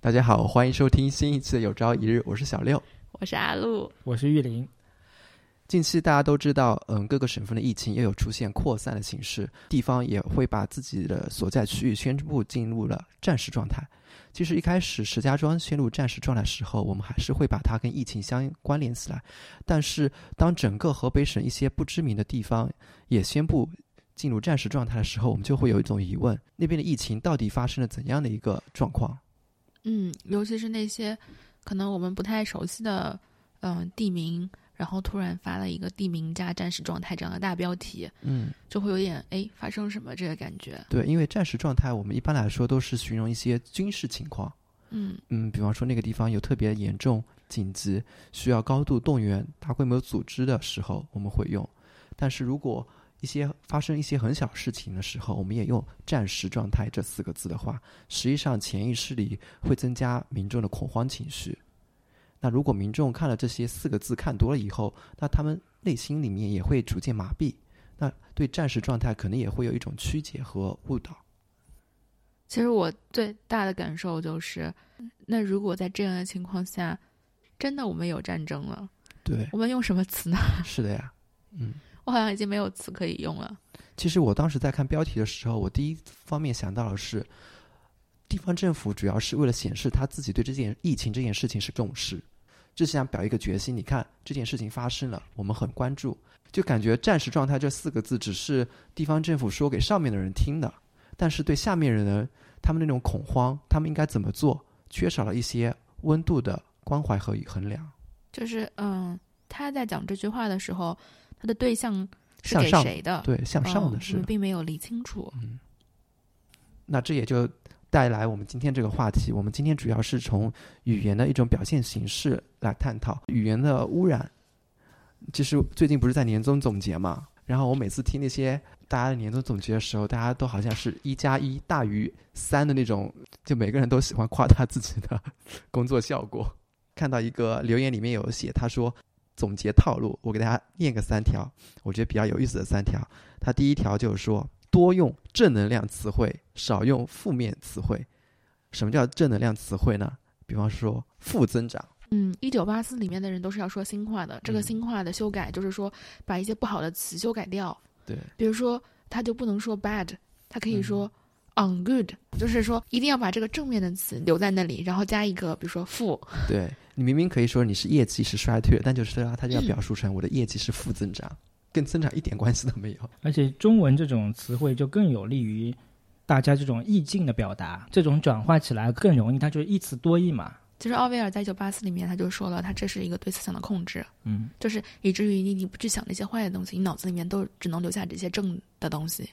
大家好，欢迎收听新一期的《有朝一日》，我是小六，我是阿路，我是玉林。近期大家都知道，嗯，各个省份的疫情也有出现扩散的形式，地方也会把自己的所在区域宣布进入了战时状态。其实一开始石家庄宣布战时状态的时候，我们还是会把它跟疫情相关联起来。但是当整个河北省一些不知名的地方也宣布进入战时状态的时候，我们就会有一种疑问：那边的疫情到底发生了怎样的一个状况？嗯，尤其是那些可能我们不太熟悉的嗯地名，然后突然发了一个地名加战时状态这样的大标题，嗯，就会有点哎发生什么这个感觉。对，因为战时状态，我们一般来说都是形容一些军事情况。嗯嗯，比方说那个地方有特别严重、紧急，需要高度动员、大规模组织的时候，我们会用。但是如果一些发生一些很小事情的时候，我们也用“战时状态”这四个字的话，实际上潜意识里会增加民众的恐慌情绪。那如果民众看了这些四个字看多了以后，那他们内心里面也会逐渐麻痹，那对战时状态可能也会有一种曲解和误导。其实我最大的感受就是，那如果在这样的情况下，真的我们有战争了，对，我们用什么词呢？是的呀，嗯，我好像已经没有词可以用了。其实我当时在看标题的时候，我第一方面想到的是，地方政府主要是为了显示他自己对这件疫情这件事情是重视，这是想表一个决心。你看这件事情发生了，我们很关注，就感觉“战时状态”这四个字只是地方政府说给上面的人听的。但是对下面人呢，他们那种恐慌，他们应该怎么做？缺少了一些温度的关怀和衡量。就是嗯，他在讲这句话的时候，他的对象是给谁的？对，向上的是，并没有理清楚。嗯，那这也就带来我们今天这个话题。我们今天主要是从语言的一种表现形式来探讨语言的污染。其实最近不是在年终总结嘛？然后我每次听那些大家的年终总结的时候，大家都好像是一加一大于三的那种，就每个人都喜欢夸大自己的工作效果。看到一个留言里面有写，他说总结套路，我给大家念个三条，我觉得比较有意思的三条。它第一条就是说，多用正能量词汇，少用负面词汇。什么叫正能量词汇呢？比方说负增长。嗯，一九八四里面的人都是要说新话的。这个新话的修改就是说，把一些不好的词修改掉。对，比如说他就不能说 bad，他可以说 ungood，就是说一定要把这个正面的词留在那里，然后加一个比如说负。对你明明可以说你是业绩是衰退，但就是他就要表述成我的业绩是负增长，跟增长一点关系都没有。而且中文这种词汇就更有利于大家这种意境的表达，这种转化起来更容易，它就是一词多义嘛。其实奥威尔在一九八四里面他就说了，他这是一个对思想的控制，嗯，就是以至于你你不去想那些坏的东西，你脑子里面都只能留下这些正的东西。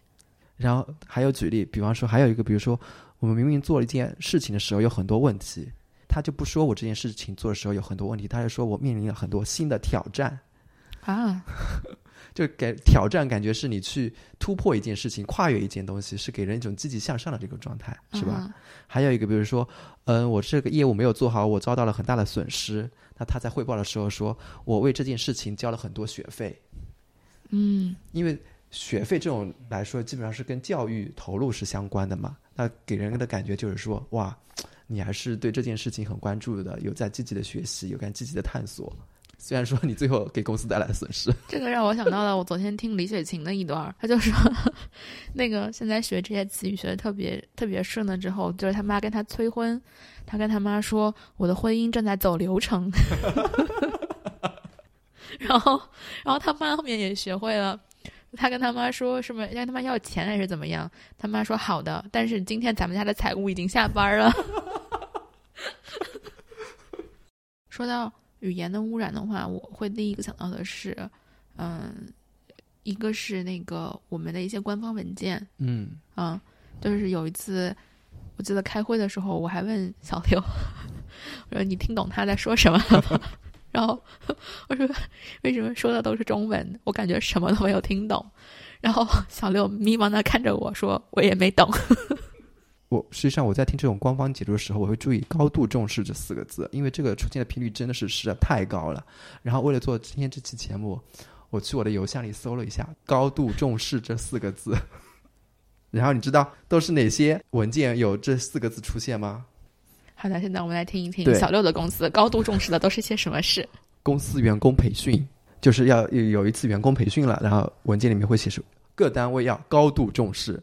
然后还有举例，比方说还有一个，比如说我们明明做了一件事情的时候有很多问题，他就不说我这件事情做的时候有很多问题，他就说我面临了很多新的挑战啊。就给挑战，感觉是你去突破一件事情，跨越一件东西，是给人一种积极向上的这个状态，是吧？还有一个，比如说，嗯，我这个业务没有做好，我遭到了很大的损失。那他在汇报的时候说，我为这件事情交了很多学费。嗯，因为学费这种来说，基本上是跟教育投入是相关的嘛。那给人的感觉就是说，哇，你还是对这件事情很关注的，有在积极的学习，有在积极的探索。虽然说你最后给公司带来了损失，这个让我想到了我昨天听李雪琴的一段，他就说，那个现在学这些词语学的特别特别顺了之后，就是他妈跟他催婚，他跟他妈说我的婚姻正在走流程，然后然后他妈后面也学会了，他跟他妈说什么让他妈要钱还是怎么样，他妈说好的，但是今天咱们家的财务已经下班了，说到。语言的污染的话，我会第一个想到的是，嗯，一个是那个我们的一些官方文件，嗯，啊，就是有一次，我记得开会的时候，我还问小刘，我说你听懂他在说什么了吗？然后我说为什么说的都是中文？我感觉什么都没有听懂。然后小六迷茫的看着我说，我也没懂。我实际上我在听这种官方解读的时候，我会注意“高度重视”这四个字，因为这个出现的频率真的是实在太高了。然后为了做今天这期节目，我去我的邮箱里搜了一下“高度重视”这四个字。然后你知道都是哪些文件有这四个字出现吗？好的，现在我们来听一听小六的公司高度重视的都是些什么事。公司员工培训，就是要有有一次员工培训了，然后文件里面会写出各单位要高度重视。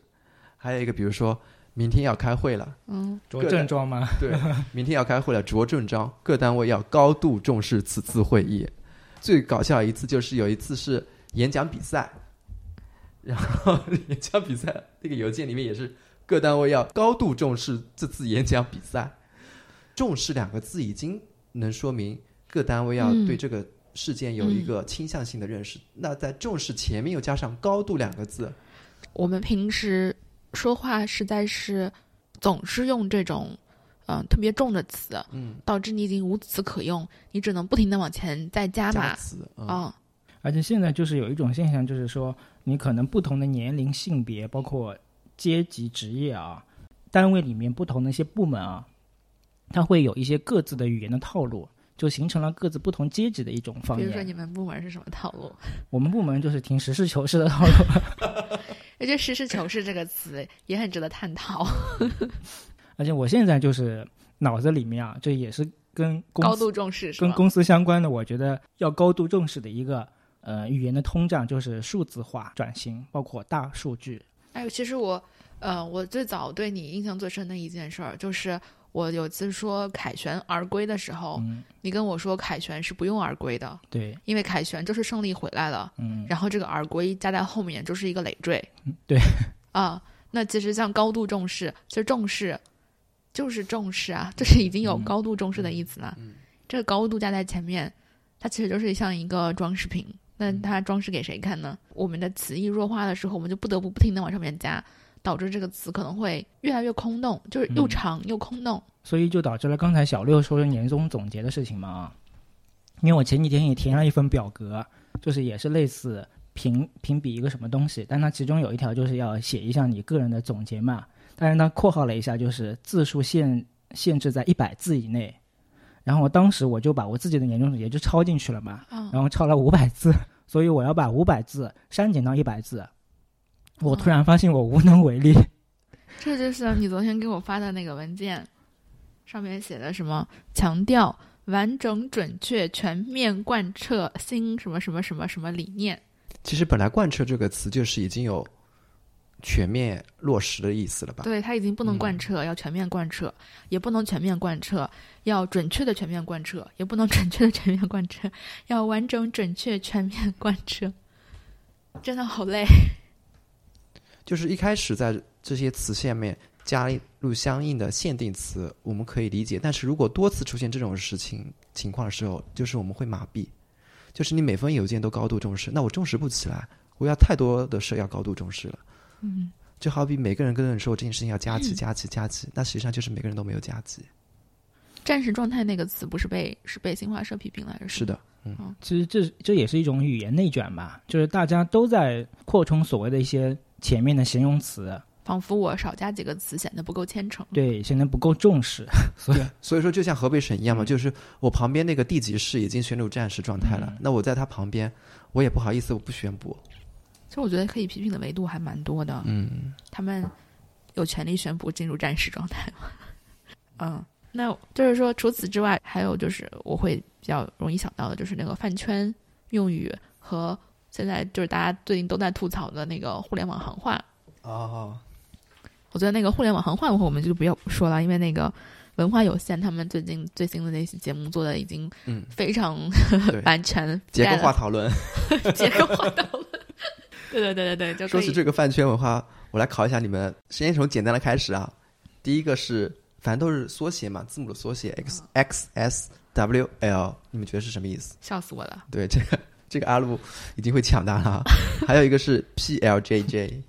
还有一个，比如说明天要开会了，嗯，着正装吗？对，明天要开会了，着正装，各单位要高度重视此次会议。最搞笑一次就是有一次是演讲比赛，然后 演讲比赛那个邮件里面也是各单位要高度重视这次演讲比赛。重视两个字已经能说明各单位要嗯。对这个事件有一个倾向性的认识。那在重视前面又加上高度两个字，我们平时说话实在是总是用这种嗯、特别重的词，嗯，导致你已经无词可用，你只能不停的往前再加加码词啊、啊、而且现在就是有一种现象，就是说你可能不同的年龄、性别，包括阶级、职业啊，单位里面不同的一些部门啊，它会有一些各自的语言的套路，就形成了各自不同阶级的一种方比如说。你们部门是什么套路？我们部门就是挺实事求是的套路。我觉得“实事求是”这个词也很值得探讨。而且我现在就是脑子里面啊，这也是跟公司高度重视？跟公司相关的，我觉得要高度重视的一个呃语言的通胀就是数字化转型，包括大数据。哎，其实我，呃，我最早对你印象最深的一件事儿，就是我有次说凯旋而归的时候，嗯，你跟我说凯旋是不用而归的，对，因为凯旋就是胜利回来了，嗯，然后这个而归加在后面就是一个累赘。嗯对，啊，那其实像高度重视，其实重视就是重视啊，就是已经有嗯高度重视的意思了。嗯这个高度加在前面，它其实就是像一个装饰品。那它装饰给谁看呢？我们的词义弱化的时候，我们就不得不不停的往上面加，导致这个词可能会越来越空洞，就是又嗯长又空洞。所以就导致了刚才小六说的年终总结的事情嘛啊。因为我前几天也填了一份表格，就是也是类似评评比一个什么东西，但它其中有一条就是要写一下你个人的总结嘛，但是它括号了一下，就是字数限限制在一百字以内。然后我当时我就把我自己的年终总结就抄进去了嘛，啊，然后抄了五百字，所以我要把五百字删减到一百字。我突然发现我无能为力。这就是你昨天给我发的那个文件，上面写的什么强调完整、准确、全面贯彻新什么什么什么什么理念。其实本来“贯彻”这个词就是已经有全面落实的意思了吧？对它已经不能嗯贯彻，要全面贯彻，也不能全面贯彻，要准确的全面贯彻，也不能准确的全面贯彻，要完整、准确、全面贯彻。真的好累。就是一开始在这些词下面加入相应的限定词，我们可以理解。但是如果多次出现这种事情情况的时候，就是我们会麻痹，就是你每封邮件都高度重视，那我重视不起来，我要太多的事要高度重视了。嗯，就好比每个人跟人说这件事情要加急、加急、加急，那实际上就是每个人都没有加急。战时状态那个词不是被是被新华社批评来着是的，嗯，其实这这也是一种语言内卷吧，就是大家都在扩充所谓的一些前面的形容词，仿佛我少加几个词显得不够虔诚。对，显得不够重视。所以，所以说就像河北省一样嘛，嗯就是我旁边那个地级市已经宣布战时状态了，嗯那我在他旁边，我也不好意思，我不宣布。其实我觉得可以批评的维度还蛮多的。嗯，他们有权利宣布进入战时状态吗？嗯，那就是说，除此之外，还有就是我会比较容易想到的，就是那个饭圈用语和现在就是大家最近都在吐槽的那个互联网行话。哦，我觉得那个互联网行话，我们就不要说了，因为那个文化有限，他们最近最新的那期节目做的已经嗯，非常对，完全结构化讨论。结构化讨论。对对对对对，就说起这个饭圈文化，我来考一下你们，先从简单的开始啊。第一个是，反正都是缩写嘛，字母的缩写 x x s w l，你们觉得是什么意思？笑死我了。对，这个这个阿路已经会抢答了啊。还有一个是 p l j j，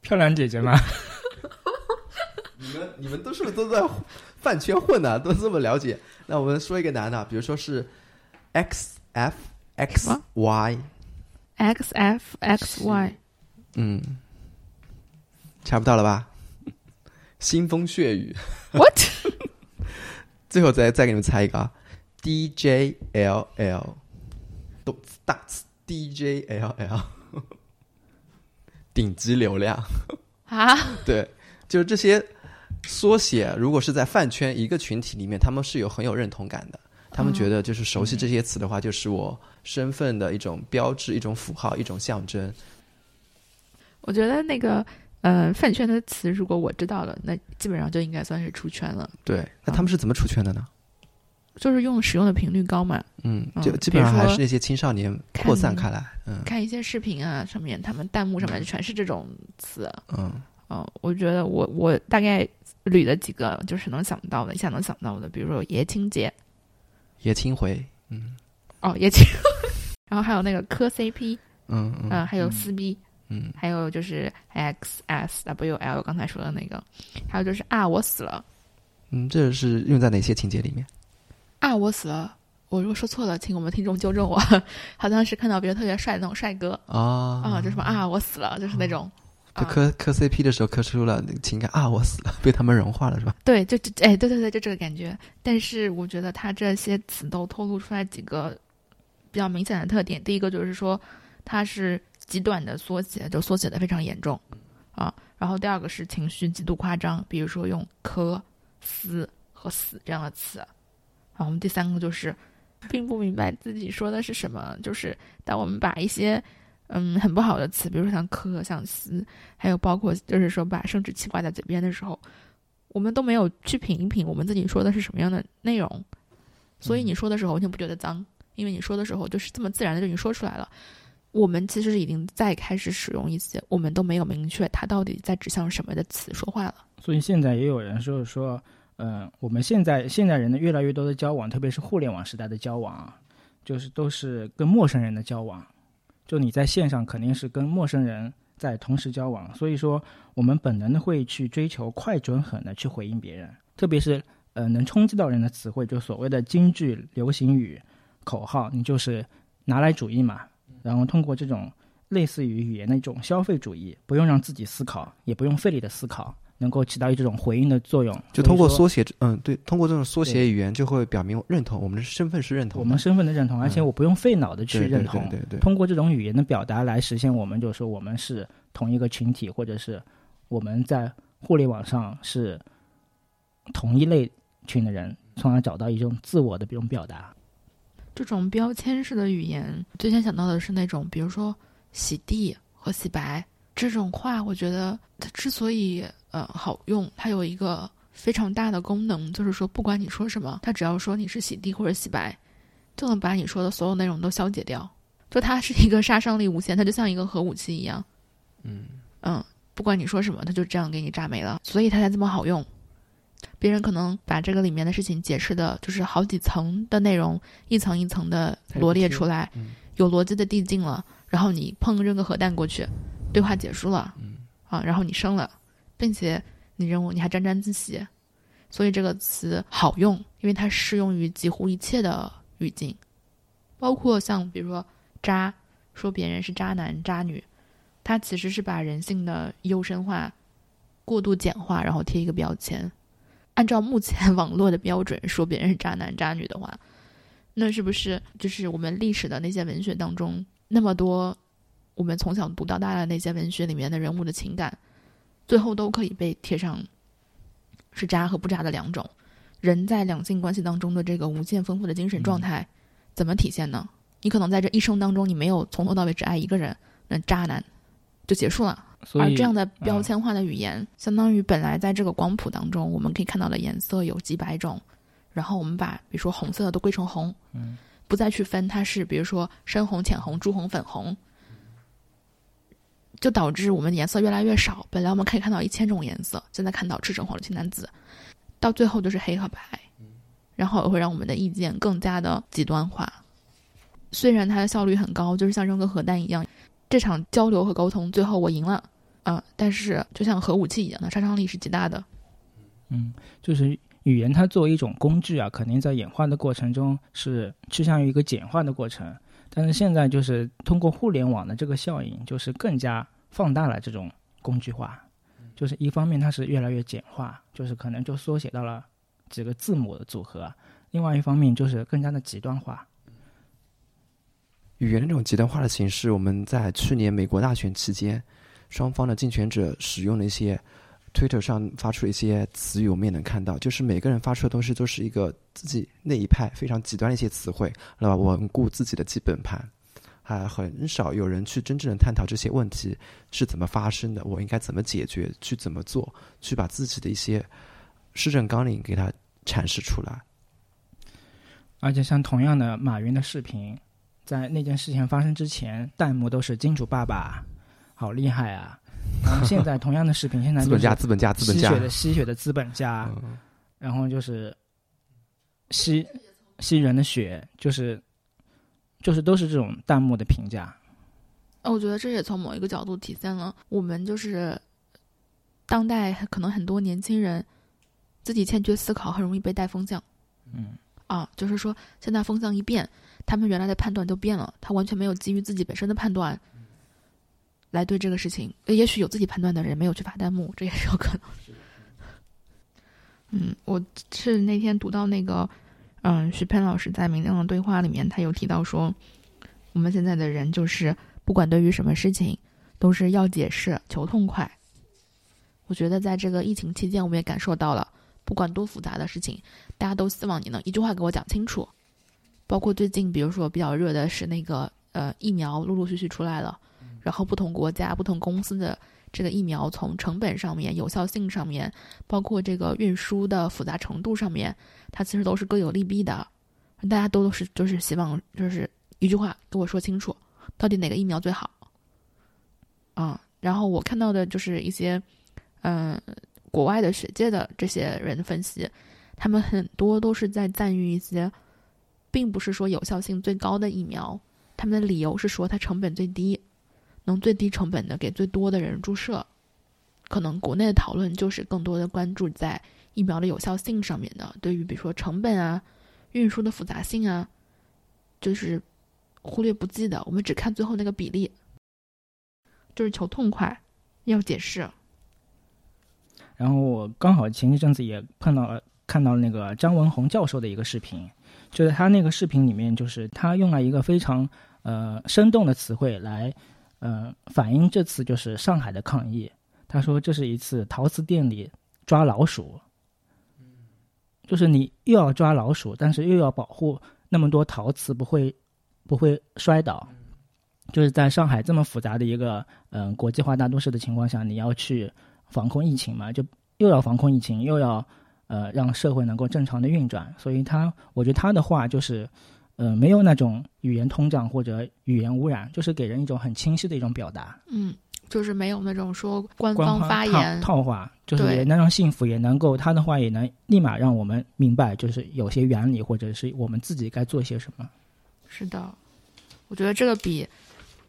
漂亮姐姐吗，你们你们都是不是都在饭圈混啊、都这么了解？那我们说一个难的，比如说是 X F X Y X F X Y，嗯，查不到了吧？腥风血雨。What？最后再再给你们猜一个啊，D J L L，都大词 D J L L，顶级流量。啊？对，就是这些缩写如果是在饭圈一个群体里面，他们是有很有认同感的。他们觉得就是熟悉这些词的话，就是我身份的一种标志、一种符号、一种象征。我觉得那个呃饭圈的词，如果我知道了，那基本上就应该算是出圈了。对，那他们是怎么出圈的呢？就是用使用的频率高嘛。嗯，嗯就基本上还是那些青少年扩散开来。嗯看一些视频啊，上面他们弹幕上面全是这种词。嗯哦，我觉得我我大概捋了几个，就是能想到的，一下能想到的，比如说爷青结，爷青回。嗯哦，爷青，然后还有那个磕 CP，嗯嗯嗯，还有撕逼，嗯还有就是 X S W L 刚才说的那个，还有就是啊我死了嗯，这是用在哪些情节里面？啊我死了，我如果说错了，请我们听众纠正我。好像是看到别人特别帅的那种帅哥啊啊，就什么啊我死了，就是那种。啊就磕磕 CP 的时候磕出了情感啊，我死了，被他们融化了是吧？对，就就哎，对对对，就这个感觉。但是我觉得他这些词都透露出来几个比较明显的特点。第一个就是说，它是极短的缩写，就缩写的非常严重啊。然后第二个是情绪极度夸张，比如说用“磕”、“撕”和“死”这样的词。然后第三个就是并不明白自己说的是什么，就是当我们把一些嗯很不好的词，比如说像“磕”、像“撕”，还有包括就是说把生殖器挂在嘴边的时候。我们都没有去品一品我们自己说的是什么样的内容，所以你说的时候完全不觉得脏，因为你说的时候就是这么自然的就已经说出来了。我们其实是已经在开始使用一些我们都没有明确它到底在指向什么的词说话了。所以现在也有人就是说，嗯、我们现在现在人的越来越多的交往，特别是互联网时代的交往啊，就是都是跟陌生人的交往。就你在线上肯定是跟陌生人在同时交往，所以说我们本能的会去追求快、准、狠的去回应别人，特别是呃能冲击到人的词汇，就所谓的京剧、流行语、口号，你就是拿来主义嘛，然后通过这种类似于语言的一种消费主义，不用让自己思考，也不用费力的思考，能够起到一种回应的作用。就通过缩写，嗯，对，通过这种缩写语言就会表明认同我们的身份是认同。我们身份的认同，而且我不用费脑的去对对认同，对对对，通过这种语言的表达来实现我们就说我们是同一个群体，或者是我们在互联网上是同一类群的人，从而找到一种自我的这种表达。这种标签式的语言，最先想到的是那种，比如说洗地和洗白这种话，我觉得它之所以呃好用，它有一个非常大的功能，就是说不管你说什么，它只要说你是洗地或者洗白，就能把你说的所有内容都消解掉。就它是一个杀伤力无限，它就像一个核武器一样。嗯嗯，不管你说什么，它就这样给你炸没了，所以它才这么好用。别人可能把这个里面的事情解释的，就是好几层的内容，一层一层的罗列出来，嗯有逻辑的递进了。然后你碰扔个核弹过去，对话结束了，嗯啊，然后你生了，并且你认为你还沾沾自喜，所以这个词好用，因为它适用于几乎一切的语境，包括像比如说渣，说别人是渣男渣女，它其实是把人性的优生化、过度简化，然后贴一个标签。按照目前网络的标准，说别人是渣男渣女的话，那是不是就是我们历史的那些文学当中那么多我们从小读到大的那些文学里面的人物的情感，最后都可以被贴上是渣和不渣的两种。人在两性关系当中的这个无限丰富的精神状态，怎么体现呢？你可能在这一生当中，你没有从头到尾只爱一个人，那渣男就结束了。所以而这样的标签化的语言，相当于本来在这个光谱当中，我们可以看到的颜色有几百种，然后我们把比如说红色的都归成红，嗯，不再去分它是比如说深红、浅红、朱红、粉红，就导致我们颜色越来越少。本来我们可以看到一千种颜色，现在看到赤橙黄绿青蓝紫，到最后就是黑和白，然后也会让我们的意见更加的极端化。虽然它的效率很高，就是像扔个核弹一样，这场交流和沟通最后我赢了。啊、但是就像核武器一样的杀伤力是极大的。嗯，就是语言它作为一种工具啊，肯定在演化的过程中是趋向于一个简化的过程。但是现在就是通过互联网的这个效应，就是更加放大了这种工具化。就是一方面它是越来越简化，就是可能就缩写到了几个字母的组合；另外一方面就是更加的极端化。语言的这种极端化的形式，我们在去年美国大选期间，双方的竞选者使用了一些 Twitter 上发出一些词语，我们也能看到，就是每个人发出的东西都是一个自己那一派非常极端的一些词汇，来稳固自己的基本盘。还很少有人去真正的探讨这些问题是怎么发生的，我应该怎么解决，去怎么做，去把自己的一些施政纲领给它阐释出来。而且像同样的马云的视频，在那件事情发生之前，弹幕都是“金主爸爸，好厉害啊”。然后现在同样的视频，现在资本家、资本家、资本家吸血的吸血的资本家，然后就是吸吸人的血，就是就是都是这种弹幕的评价。哦，我觉得这也从某一个角度体现了我们就是当代可能很多年轻人自己欠缺思考，很容易被带风向。嗯。啊，就是说现在风向一变，他们原来的判断就变了，他完全没有基于自己本身的判断。来对这个事情，也许有自己判断的人没有去发弹幕，这也是有可能。嗯，我是那天读到那个，嗯，徐喷老师在《明亮的对话》里面，他有提到说，我们现在的人就是不管对于什么事情，都是要解释求痛快。我觉得在这个疫情期间，我们也感受到了，不管多复杂的事情，大家都希望你能一句话给我讲清楚。包括最近，比如说比较热的是那个，呃，疫苗陆陆续续出来了。然后不同国家、不同公司的这个疫苗，从成本上面、有效性上面，包括这个运输的复杂程度上面，它其实都是各有利弊的。大家都是就是希望就是一句话给我说清楚，到底哪个疫苗最好。啊，然后我看到的就是一些嗯国外的学界的这些人分析，他们很多都是在赞誉一些，并不是说有效性最高的疫苗，他们的理由是说它成本最低。能最低成本的给最多的人注射，可能国内的讨论就是更多的关注在疫苗的有效性上面的。对于比如说成本啊、运输的复杂性啊，就是忽略不计的。我们只看最后那个比例，就是求痛快，要解释。然后我刚好前一阵子也碰到了，看到那个张文宏教授的一个视频，就是他那个视频里面，就是他用了一个非常呃生动的词汇来。嗯，反映这次就是上海的抗议。他说这是一次陶瓷店里抓老鼠，就是你又要抓老鼠，但是又要保护那么多陶瓷不会不会摔倒。就是在上海这么复杂的一个嗯国际化大都市的情况下，你要去防控疫情嘛，就又要防控疫情，又要呃让社会能够正常的运转。所以他，我觉得他的话就是。呃，没有那种语言通胀或者语言污染，就是给人一种很清晰的一种表达。嗯，就是没有那种说官方发言套话，就是也能让幸福，也能够他的话也能立马让我们明白，就是有些原理或者是我们自己该做些什么。是的，我觉得这个比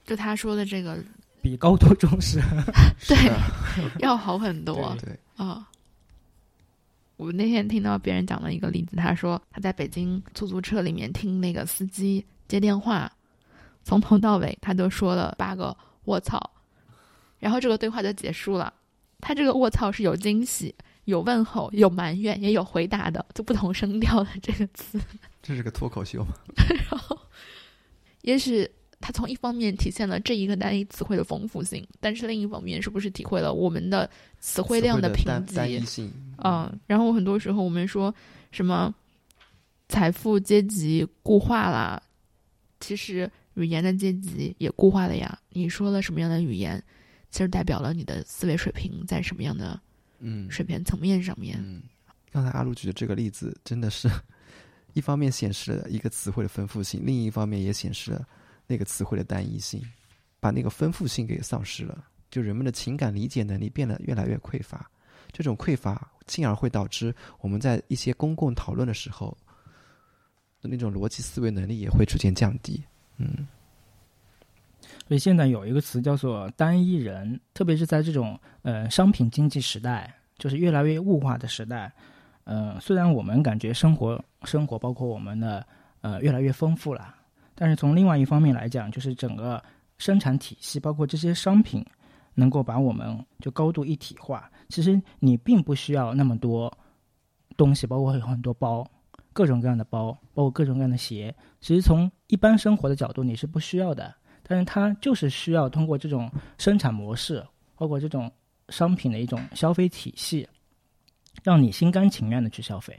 就他说的这个比高度重视 对 要好很多。对啊。我那天听到别人讲了一个例子，他说他在北京出租车里面听那个司机接电话，从头到尾他都说了八个“卧槽”，然后这个对话就结束了。他这个“卧槽”是有惊喜、有问候、有埋怨，也有回答的，就不同声调的这个词。这是个脱口秀。然后，也许。它从一方面体现了这一个单一词汇的丰富性，但是另一方面是不是体会了我们的词汇量的贫瘠？嗯，然后很多时候我们说什么财富阶级固化啦，其实语言的阶级也固化了呀。你说了什么样的语言，其实代表了你的思维水平在什么样的嗯水平层面上面。嗯，刚才阿鲁举的这个例子，真的是 一方面显示了一个词汇的丰富性，另一方面也显示了。那个词汇的单一性，把那个丰富性给丧失了，就人们的情感理解能力变得越来越匮乏，这种匮乏进而会导致我们在一些公共讨论的时候的那种逻辑思维能力也会逐渐降低。嗯，所以现在有一个词叫做“单一人”，特别是在这种呃商品经济时代，就是越来越物化的时代。呃，虽然我们感觉生活生活包括我们的呃越来越丰富了。但是从另外一方面来讲，就是整个生产体系，包括这些商品，能够把我们就高度一体化。其实你并不需要那么多东西，包括有很多包，各种各样的包，包括各种各样的鞋。其实从一般生活的角度，你是不需要的。但是它就是需要通过这种生产模式，包括这种商品的一种消费体系，让你心甘情愿的去消费。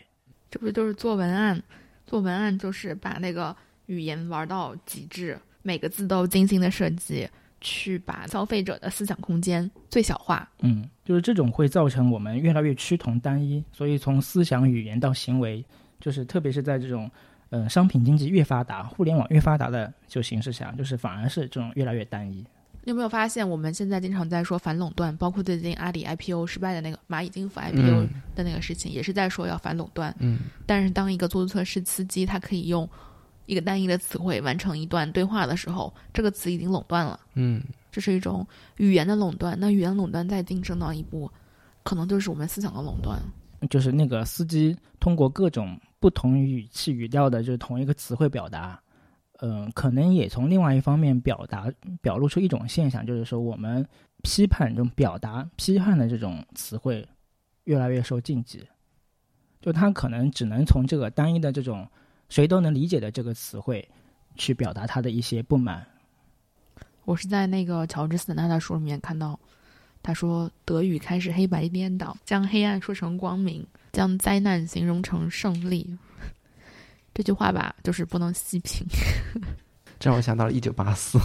这不就是做文案？做文案就是把那个语言玩到极致，每个字都精心的设计，去把消费者的思想空间最小化。嗯，就是这种会造成我们越来越趋同单一，所以从思想、语言到行为，就是特别是在这种呃商品经济越发达、互联网越发达的就形势下，就是反而是这种越来越单一。你有没有发现，我们现在经常在说反垄断，包括最近阿里 IPO 失败的那个蚂蚁金服 IPO 嗯的那个事情，也是在说要反垄断。嗯但是当一个出租车司司机他可以用一个单一的词汇完成一段对话的时候，这个词已经垄断了，嗯这是一种语言的垄断。那语言垄断再晋升到一步，可能就是我们思想的垄断。就是那个司机通过各种不同语气语调的，就是同一个词汇表达，嗯、可能也从另外一方面表达表露出一种现象，就是说我们批判这种表达批判的这种词汇越来越受禁忌，就他可能只能从这个单一的这种谁都能理解的这个词汇去表达他的一些不满。我是在那个乔治斯坦纳的书里面看到，他说德语开始黑白颠倒，将黑暗说成光明，将灾难形容成胜利。这句话吧，就是不能细品。这让我想到了一九八四。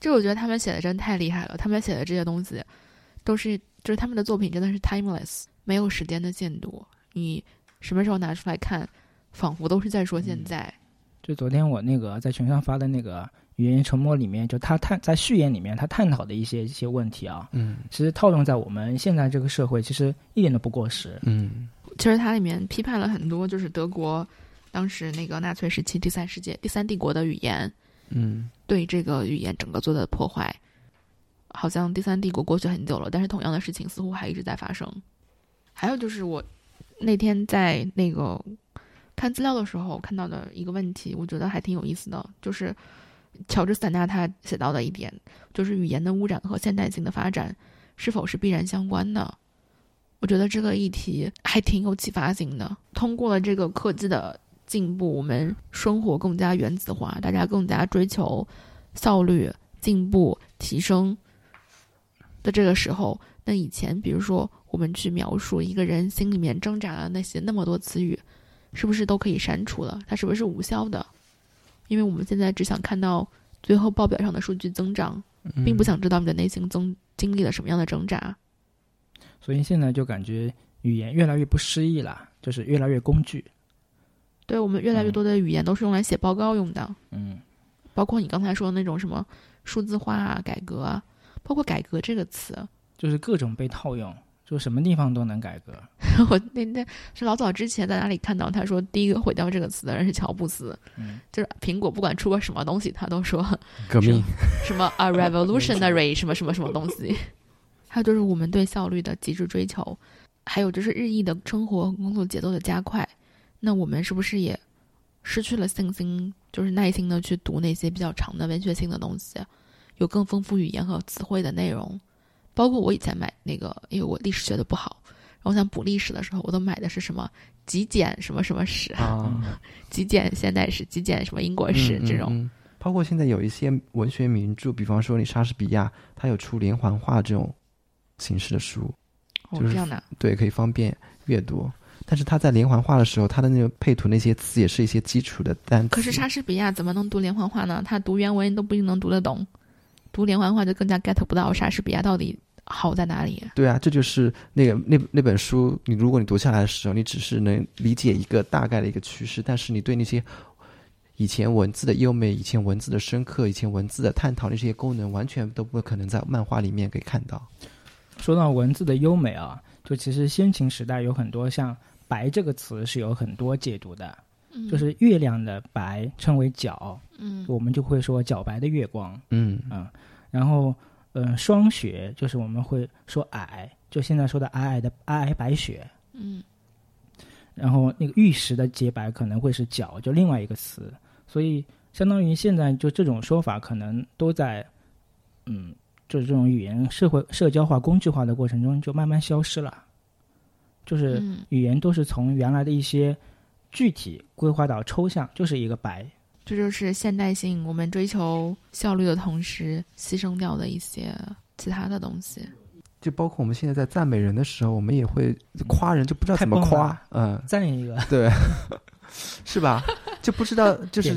这我觉得他们写的真太厉害了，他们写的这些东西，都是就是他们的作品真的是 timeless，没有时间的限度，你什么时候拿出来看，仿佛都是在说现在。就昨天我那个在群上发的那个语言沉默里面，就他探在序言里面他探讨的一些一些问题啊，嗯其实套用在我们现在这个社会，其实一点都不过时。嗯其实它里面批判了很多，就是德国当时那个纳粹时期第三世界第三帝国的语言嗯对这个语言整个做的破坏。好像第三帝国过去很久了，但是同样的事情似乎还一直在发生。还有就是我那天在那个看资料的时候看到的一个问题，我觉得还挺有意思的，就是乔治斯坦纳他写到的一点，就是语言的污染和现代性的发展是否是必然相关的。我觉得这个议题还挺有启发性的。通过了这个科技的进步，我们生活更加原子化，大家更加追求效率、进步、提升的这个时候，那以前比如说我们去描述一个人心里面挣扎的那些那么多词语，是不是都可以删除了？它是不是无效的？因为我们现在只想看到最后报表上的数据增长，嗯，并不想知道你的内心增经历了什么样的挣扎。所以现在就感觉语言越来越不诗意了，就是越来越工具。对我们越来越多的语言都是用来写报告用的，嗯，包括你刚才说的那种什么数字化啊、改革啊，包括“改革”这个词，就是各种被套用，就什么地方都能改革。我那那是老早之前在哪里看到，他说第一个毁掉这个词的人是乔布斯，嗯，就是苹果不管出个什么东西，他都说 革命。什么 a revolutionary 什么什么什么东西。还有就是我们对效率的极致追求，还有就是日益的生活和工作节奏的加快，那我们是不是也失去了信心，就是耐心的去读那些比较长的文学性的东西，有更丰富语言和词汇的内容？包括我以前买那个，因为我历史学的不好，然后我想补历史的时候，我都买的是什么极简什么什么史，啊，极简现代史、极简什么英国史嗯这种。嗯嗯包括现在有一些文学名著，比方说你莎士比亚，他有出连环画这种形式的书，哦，就是这样的啊，对，可以方便阅读。但是他在连环画的时候，他的那个配图那些词也是一些基础的单词。可是莎士比亚怎么能读连环画呢？他读原文都不一定能读得懂，读连环画就更加 get 不到莎士比亚到底好在哪里。对啊，这就是那个那那本书，你如果你读下来的时候，你只是能理解一个大概的一个趋势，但是你对那些以前文字的优美、以前文字的深刻、以前文字的探讨那些功能，完全都不可能在漫画里面给看到。说到文字的优美啊，就其实先秦时代有很多像“白”这个词是有很多解读的，嗯就是月亮的白称为皎，嗯我们就会说皎白的月光。嗯然后，呃，霜雪就是我们会说皑，就现在说的皑皑的皑皑白雪。嗯然后那个玉石的洁白可能会是皎，就另外一个词。所以相当于现在就这种说法可能都在，嗯，就是这种语言社会社交化、工具化的过程中就慢慢消失了。就是嗯，语言都是从原来的一些具体规划到抽象，就是一个白。这就是现代性，我们追求效率的同时牺牲掉的一些其他的东西。就包括我们现在在赞美人的时候，我们也会夸人，就不知道怎么夸嗯，赞一个，对，是吧？就不知道，就是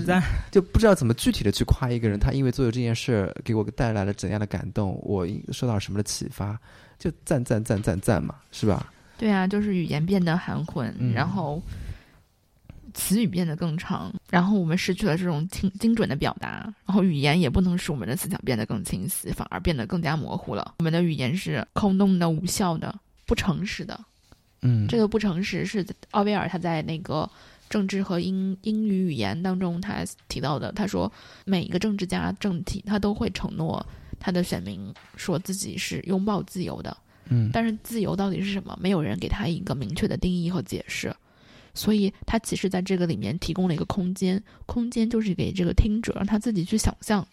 就不知道怎么具体的去夸一个人，他因为做的这件事给我带来了怎样的感动，我受到什么的启发，就赞赞赞赞赞嘛，是吧？对啊，就是语言变得含混，嗯然后词语变得更长，然后我们失去了这种精精准的表达，然后语言也不能使我们的思想变得更清晰，反而变得更加模糊了。我们的语言是空洞的、无效的、不诚实的。嗯，这个不诚实是奥威尔他在那个政治和英英语语言当中他提到的。他说，每一个政治家政体他都会承诺他的选民说自己是拥抱自由的，嗯，但是自由到底是什么？没有人给他一个明确的定义和解释。所以他其实在这个里面提供了一个空间，空间就是给这个听者让他自己去想象，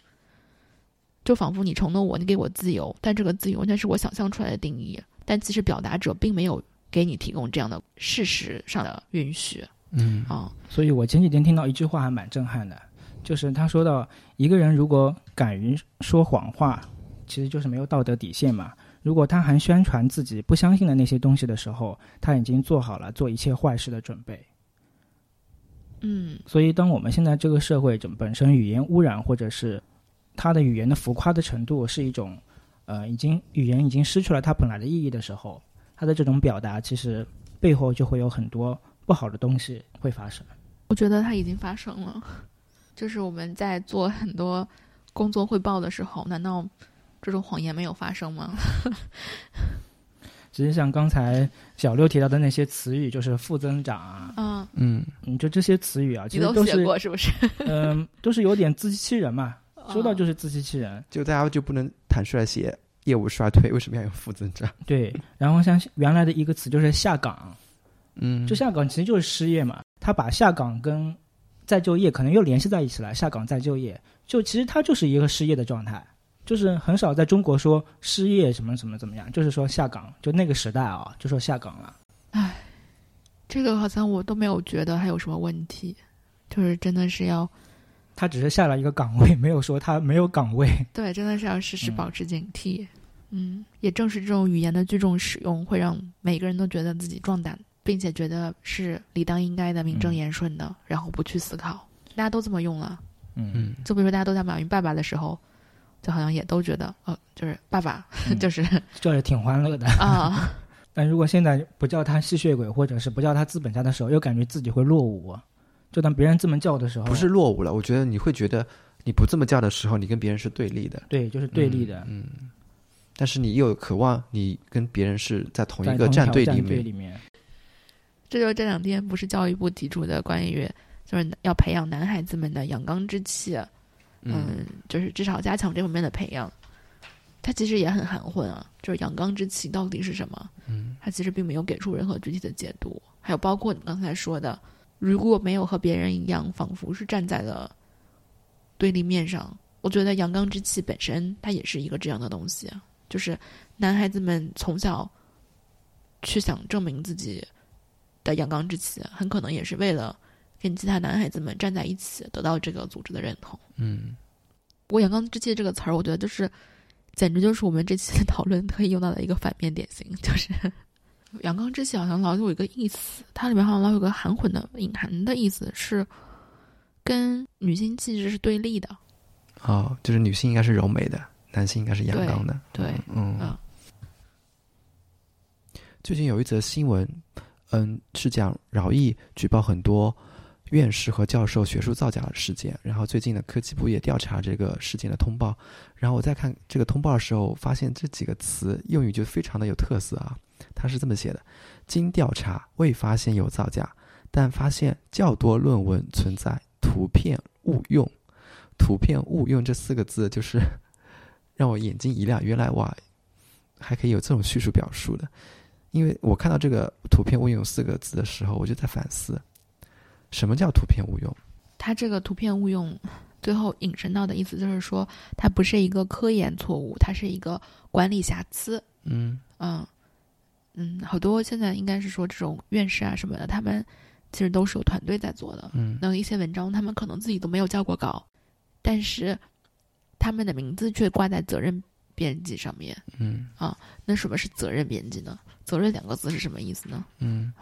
就仿佛你承诺我，你给我自由，但这个自由那是我想象出来的定义，但其实表达者并没有给你提供这样的事实上的允许嗯啊。所以我前几天听到一句话还蛮震撼的，就是他说到一个人如果敢于说谎话，其实就是没有道德底线嘛。如果他还宣传自己不相信的那些东西的时候，他已经做好了做一切坏事的准备。嗯所以，当我们现在这个社会整本身语言污染，或者是它的语言的浮夸的程度是一种，呃，已经语言已经失去了它本来的意义的时候，它的这种表达其实背后就会有很多不好的东西会发生。我觉得它已经发生了，就是我们在做很多工作汇报的时候，难道这种谎言没有发生吗？其实像刚才小六提到的那些词语，就是负增长啊，嗯，嗯嗯，就这些词语啊，其你都写实都是过是不是？嗯、都是有点自欺欺人嘛。说到哦就是自欺欺人，就大家就不能坦率写业务衰退，为什么要用负增长？对。然后像原来的一个词就是下岗，嗯，就下岗其实就是失业嘛，他把下岗跟再就业可能又联系在一起了，下岗再就业，就其实它就是一个失业的状态，就是很少在中国说失业什么什么怎么样，就是说下岗，就那个时代啊，就说下岗了。唉这个好像我都没有觉得还有什么问题，就是真的是要他只是下了一个岗位，没有说他没有岗位。对，真的是要时时嗯保持警惕。嗯，也正是这种语言的聚众使用，会让每个人都觉得自己壮胆，并且觉得是理当应该的、名正嗯言顺的，然后不去思考。大家都这么用了，嗯，嗯就比如说大家都在马云爸爸的时候，就好像也都觉得，哦，就是爸爸，嗯 就是就是挺欢乐的。啊，但如果现在不叫他吸血鬼，或者是不叫他资本家的时候，又感觉自己会落伍。就当别人这么叫的时候，不是落伍了，我觉得你会觉得你不这么叫的时候，你跟别人是对立的，对，就是对立的，嗯。嗯但是你又渴望你跟别人是在同一个战队里面，这就是这两天不是教育部提出的关于就是要培养男孩子们的阳刚之气，嗯，就是至少加强这方面的培养。他其实也很含混啊，就是阳刚之气到底是什么？嗯，他其实并没有给出任何具体的解读。还有包括你刚才说的，如果没有和别人一样，仿佛是站在了对立面上，我觉得阳刚之气本身它也是一个这样的东西啊，就是男孩子们从小去想证明自己的阳刚之气，很可能也是为了跟其他男孩子们站在一起，得到这个组织的认同。嗯不过“阳刚之气”这个词儿，我觉得就是，简直就是我们这期的讨论特意用到的一个反面典型，就是 “阳刚之气”好像老有一个意思，它里面好像老有个含混的、隐含的意思，是跟女性气质是对立的。哦，就是女性应该是柔美的，男性应该是阳刚的，对对嗯嗯最近有一则新闻，嗯，是讲饶毅举报很多院士和教授学术造假事件，然后最近呢，科技部也调查这个事件的通报，然后我在看这个通报的时候，发现这几个词用语就非常的有特色啊，它是这么写的：经调查未发现有造假，但发现较多论文存在图片误用。图片误用这四个字，就是让我眼睛一亮，原来哇，还可以有这种叙述表述的。因为我看到这个“图片误用”四个字的时候，我就在反思，什么叫图片误用？它这个图片误用，最后引申到的意思就是说，它不是一个科研错误，它是一个管理瑕疵。嗯嗯嗯，好多现在应该是说这种院士啊什么的，他们其实都是有团队在做的。嗯那一些文章他们可能自己都没有交过稿，但是他们的名字却挂在责任编辑上面。嗯啊那什么是责任编辑呢？责任两个字是什么意思呢？嗯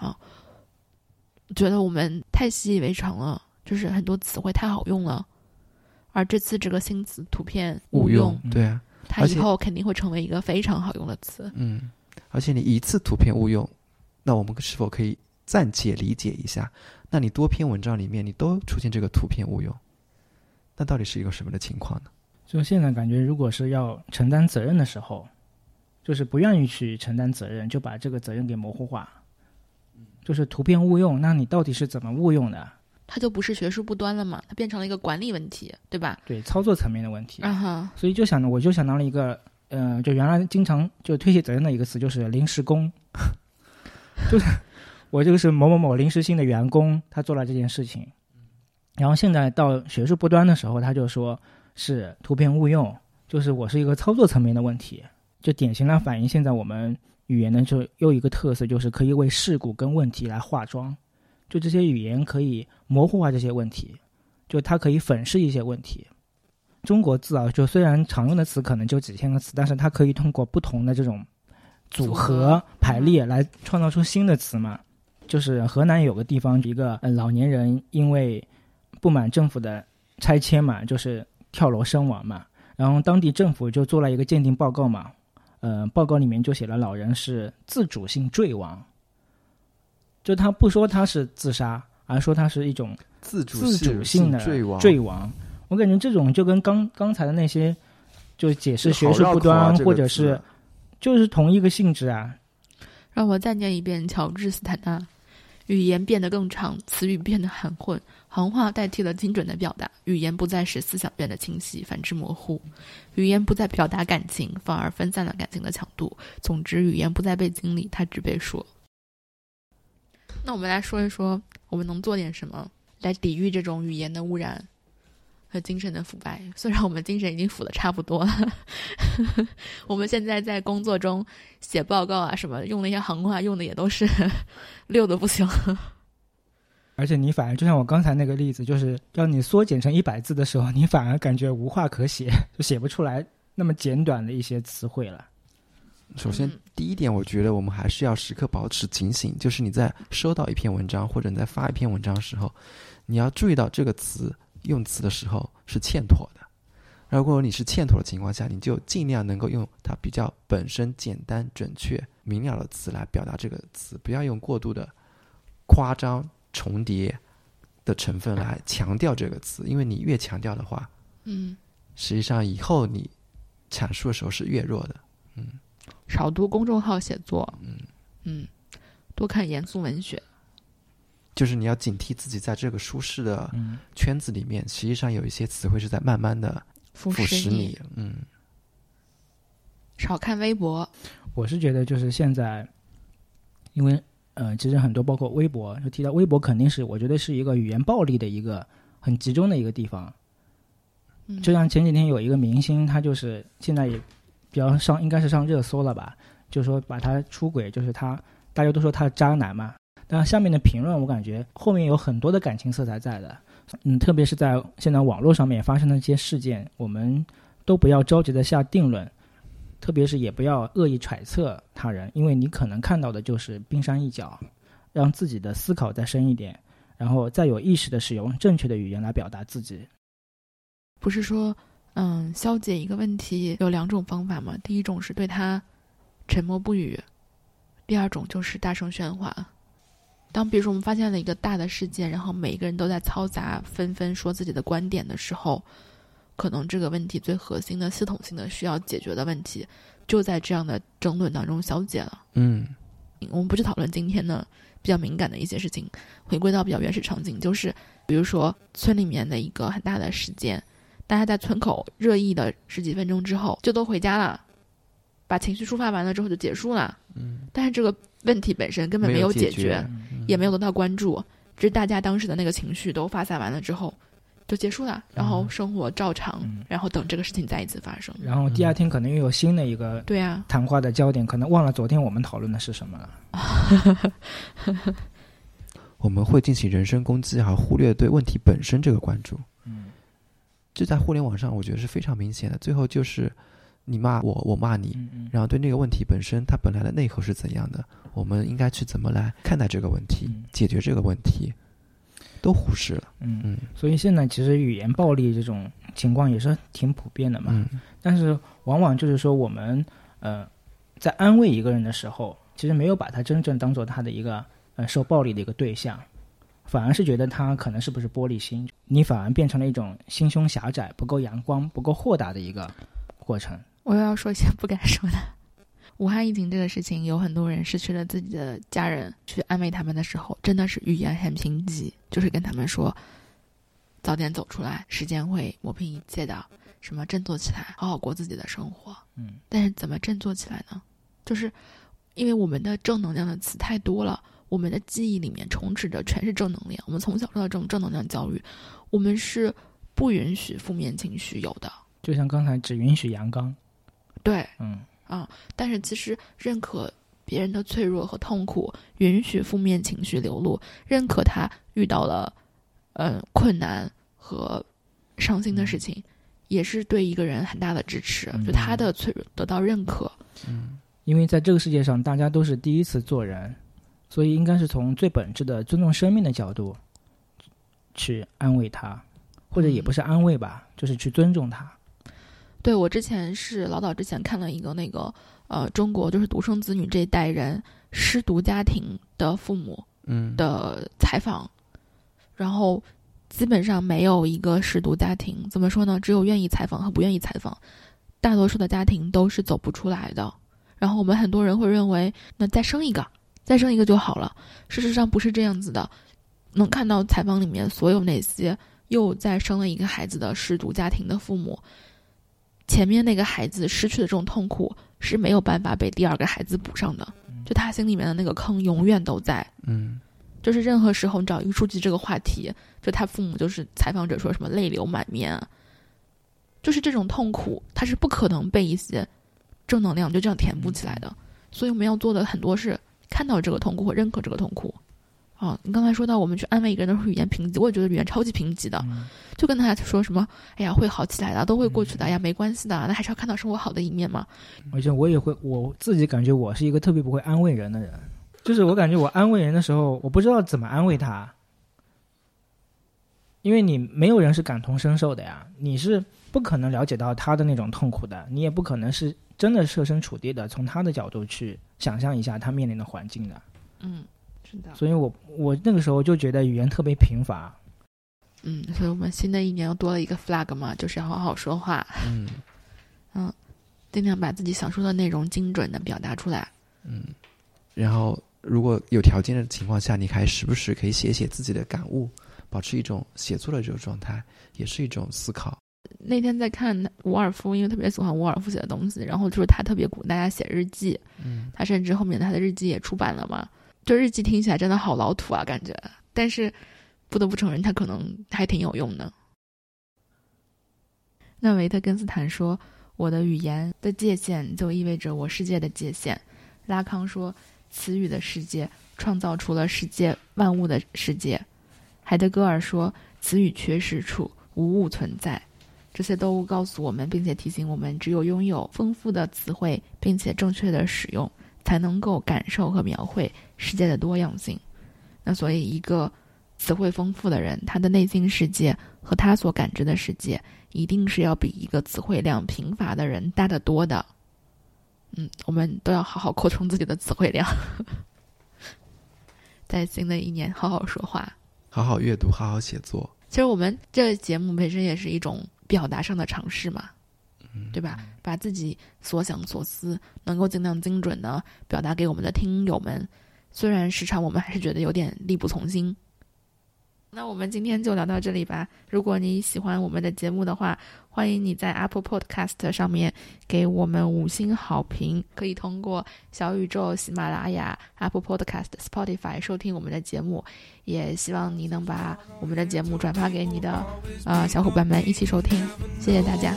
觉得我们太习以为常了，就是很多词汇太好用了。而这次这个新词“图片误用”，嗯对啊，它以后肯定会成为一个非常好用的词。嗯，而且你一次图片误用，那我们是否可以暂且理解一下？那你多篇文章里面你都出现这个图片误用，那到底是一个什么的情况呢？就现在感觉，如果是要承担责任的时候，就是不愿意去承担责任，就把这个责任给模糊化。就是图片误用，那你到底是怎么误用的？它就不是学术不端了嘛，它变成了一个管理问题，对吧？对，操作层面的问题。啊哈，所以就想着，我就想到了一个，呃，就原来经常就推卸责任的一个词，就是临时工，就是我这个是某某某临时性的员工，他做了这件事情，然后现在到学术不端的时候，他就说是图片误用，就是我是一个操作层面的问题，就典型的反映现在我们语言呢就又一个特色，就是可以为事故跟问题来化妆，就这些语言可以模糊化这些问题，就它可以粉饰一些问题。中国字啊，就虽然常用的词可能就几千个词，但是它可以通过不同的这种组组合合排列来创造出新的词嘛。就是河南有个地方，一个呃老年人因为不满政府的拆迁嘛，就是跳楼身亡嘛。然后当地政府就做了一个鉴定报告嘛，呃，报告里面就写了老人是自主性坠亡，就他不说他是自杀，而说他是一种自主自主性的坠亡，坠亡。我感觉这种就跟刚刚才的那些，就解释学术不端，或者是就是同一个性质啊。让我再念一遍乔治斯坦纳。语言变得更长，词语变得含混，行话代替了精准的表达。语言不再使思想变得清晰，反之模糊。语言不再表达感情，反而分散了感情的强度。总之，语言不再被经历，它只被说。那我们来说一说，我们能做点什么来抵御这种语言的污染和精神的腐败？虽然我们精神已经腐的差不多了，我们现在在工作中写报告啊什么，用那些行话用的也都是 溜的不行。而且你反而就像我刚才那个例子，就是让你缩减成一百字的时候，你反而感觉无话可写，就写不出来那么简短的一些词汇了。首先嗯，第一点，我觉得我们还是要时刻保持警醒，就是你在收到一篇文章或者你在发一篇文章的时候，你要注意到这个词用词的时候是欠妥的。如果你是欠妥的情况下，你就尽量能够用它比较本身简单、准确、明了的词来表达这个词，不要用过度的夸张、重叠的成分来强调这个词，因为你越强调的话，嗯，实际上以后你阐述的时候是越弱的。嗯少读公众号写作，嗯嗯，多看严肃文学。就是你要警惕自己在这个舒适的嗯，圈子里面，实际上有一些词汇是在慢慢的腐腐蚀你你。嗯，少看微博，我是觉得就是现在，因为呃，其实很多包括微博，就提到微博肯定是我觉得是一个语言暴力的一个很集中的一个地方。嗯就像前几天有一个明星，他就是现在也比较上，应该是上热搜了吧？就说把他出轨，就是他大家都说他是渣男嘛。但下面的评论，我感觉后面有很多的感情色彩在的。嗯，特别是在现在网络上面发生的一些事件，我们都不要着急的下定论，特别是也不要恶意揣测他人，因为你可能看到的就是冰山一角，让自己的思考再深一点，然后再有意识的使用正确的语言来表达自己。不是说，嗯，消解一个问题有两种方法嘛？第一种是对他沉默不语，第二种就是大声喧哗。当比如说我们发现了一个大的事件，然后每一个人都在嘈杂，纷纷说自己的观点的时候，可能这个问题最核心的系统性的需要解决的问题，就在这样的争论当中消解了。嗯我们不去讨论今天的比较敏感的一些事情，回归到比较原始场景，就是比如说村里面的一个很大的事件，大家在村口热议的十几分钟之后就都回家了，把情绪抒发完了之后就结束了。嗯，但是这个问题本身根本没有有解解决嗯也没有得到关注，只是大家当时的那个情绪都发散完了之后就结束了，然后生活照常，嗯然后等这个事情再一次发生。然后第二天可能又有新的一个对啊，谈话的焦点，可能忘了昨天我们讨论的是什么了。我们会进行人身攻击，而忽略对问题本身这个关注。嗯，这在互联网上，我觉得是非常明显的。最后就是你骂我，我骂你，然后对那个问题本身它本来的内核是怎样的，我们应该去怎么来看待这个问题，嗯解决这个问题，都忽视了。嗯，嗯所以现在其实语言暴力这种情况也是挺普遍的嘛。嗯但是往往就是说我们呃在安慰一个人的时候，其实没有把他真正当做他的一个呃受暴力的一个对象，反而是觉得他可能是不是玻璃心，你反而变成了一种心胸狭窄、不够阳光、不够豁达的一个过程。我又要说一些不该说的。武汉疫情这个事情，有很多人失去了自己的家人，去安慰他们的时候，真的是语言很贫瘠，就是跟他们说，早点走出来，时间会磨平一切的，什么振作起来，好好过自己的生活。嗯但是怎么振作起来呢？就是因为我们的正能量的词太多了，我们的记忆里面充斥着全是正能量。我们从小受到这种正能量教育，我们是不允许负面情绪有的。就像刚才只允许阳刚，对，嗯。啊但是其实认可别人的脆弱和痛苦，允许负面情绪流露，认可他遇到了呃困难和伤心的事情，也是对一个人很大的支持。嗯就他的脆弱得到认可，嗯因为在这个世界上，大家都是第一次做人，所以应该是从最本质的尊重生命的角度去安慰他，或者也不是安慰吧，就是去尊重他。对我之前是老早之前看了一个那个呃中国就是独生子女这一代人失独家庭的父母嗯的采访，然后基本上没有一个失独家庭，怎么说呢？只有愿意采访和不愿意采访，大多数的家庭都是走不出来的。然后我们很多人会认为，那再生一个，再生一个就好了。事实上不是这样子的。能看到采访里面所有那些又再生了一个孩子的失独家庭的父母，前面那个孩子失去的这种痛苦是没有办法被第二个孩子补上的，就他心里面的那个坑永远都在。嗯就是任何时候你找一个书记这个话题，就他父母就是采访者说什么泪流满面啊，就是这种痛苦，他是不可能被一些正能量就这样填补起来的。所以我们要做的很多是看到这个痛苦和认可这个痛苦。啊，你刚才说到我们去安慰一个人的时候语言贫瘠，我也觉得语言超级贫瘠的，嗯。就跟他说什么，哎呀会好起来的，都会过去的，哎呀没关系的，那还是要看到生活好的一面嘛。而且我也会，我自己感觉我是一个特别不会安慰人的人，就是我感觉我安慰人的时候，我不知道怎么安慰他，因为你没有人是感同身受的呀，你是不可能了解到他的那种痛苦的，你也不可能是真的设身处地的从他的角度去想象一下他面临的环境的，嗯，是的，所以我我那个时候就觉得语言特别贫乏，嗯，所以我们新的一年又多了一个 flag 嘛，就是要好好说话。嗯嗯尽量把自己想说的内容精准的表达出来。嗯，然后如果有条件的情况下，你还时不时可以写写自己的感悟，保持一种写作的这种状态，也是一种思考。那天在看伍尔夫，因为特别喜欢伍尔夫写的东西，然后就是他特别鼓励大家写日记，嗯他甚至后面他的日记也出版了嘛。就日记听起来真的好老土啊，感觉，但是不得不承认，它可能还挺有用的。那维特根斯坦说：“我的语言的界限就意味着我世界的界限。”拉康说：“词语的世界创造出了世界万物的世界。”海德格尔说：“词语缺失处无物存在。”这些都告诉我们，并且提醒我们，只有拥有丰富的词汇，并且正确的使用，才能够感受和描绘世界的多样性。那所以，一个词汇丰富的人，他的内心世界和他所感知的世界，一定是要比一个词汇量贫乏的人大得多的。嗯，我们都要好好扩充自己的词汇量，在新的一年好好说话。好好阅读，好好写作。其实我们这个节目本身也是一种表达上的尝试嘛，对吧？把自己所想所思能够尽量精准的表达给我们的听友们，虽然时常我们还是觉得有点力不从心。那我们今天就聊到这里吧。如果你喜欢我们的节目的话，欢迎你在 Apple Podcast 上面给我们五星好评。可以通过小宇宙、喜马拉雅、Apple Podcast、Spotify 收听我们的节目。也希望你能把我们的节目转发给你的呃小伙伴们一起收听。谢谢大家，